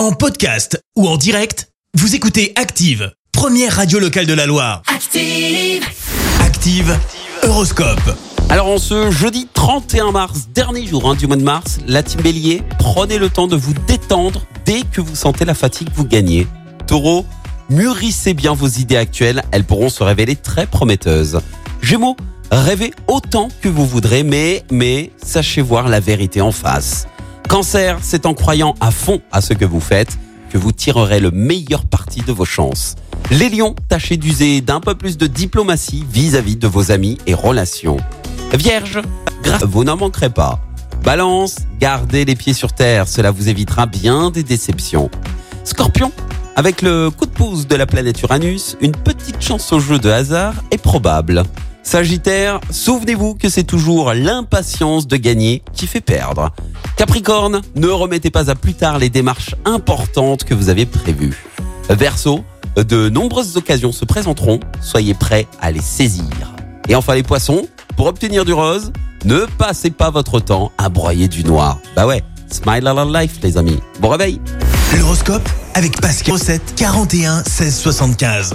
En podcast ou en direct, vous écoutez Active, première radio locale de la Loire. Active. Active, Horoscope. Alors en ce jeudi 31 mars, dernier jour hein, du mois de mars, la team Bélier, prenez le temps de vous détendre dès que vous sentez la fatigue, vous gagnez. Taureau, mûrissez bien vos idées actuelles, elles pourront se révéler très prometteuses. Gémeaux, rêvez autant que vous voudrez, mais, mais, sachez voir la vérité en face. Cancer, c'est en croyant à fond à ce que vous faites que vous tirerez le meilleur parti de vos chances. Les lions, tâchez d'user d'un peu plus de diplomatie vis-à-vis de vos amis et relations. Vierge, grâce, vous n'en manquerez pas. Balance, gardez les pieds sur terre, cela vous évitera bien des déceptions. Scorpion, avec le coup de pouce de la planète Uranus, une petite chance au jeu de hasard est probable. Sagittaire, souvenez-vous que c'est toujours l'impatience de gagner qui fait perdre. Capricorne, ne remettez pas à plus tard les démarches importantes que vous avez prévues. Verseau, de nombreuses occasions se présenteront, soyez prêts à les saisir. Et enfin les poissons, pour obtenir du rose, ne passez pas votre temps à broyer du noir. Bah ouais, smile lot life les amis. Bon réveil L'horoscope avec Pascal 07 41 16 75.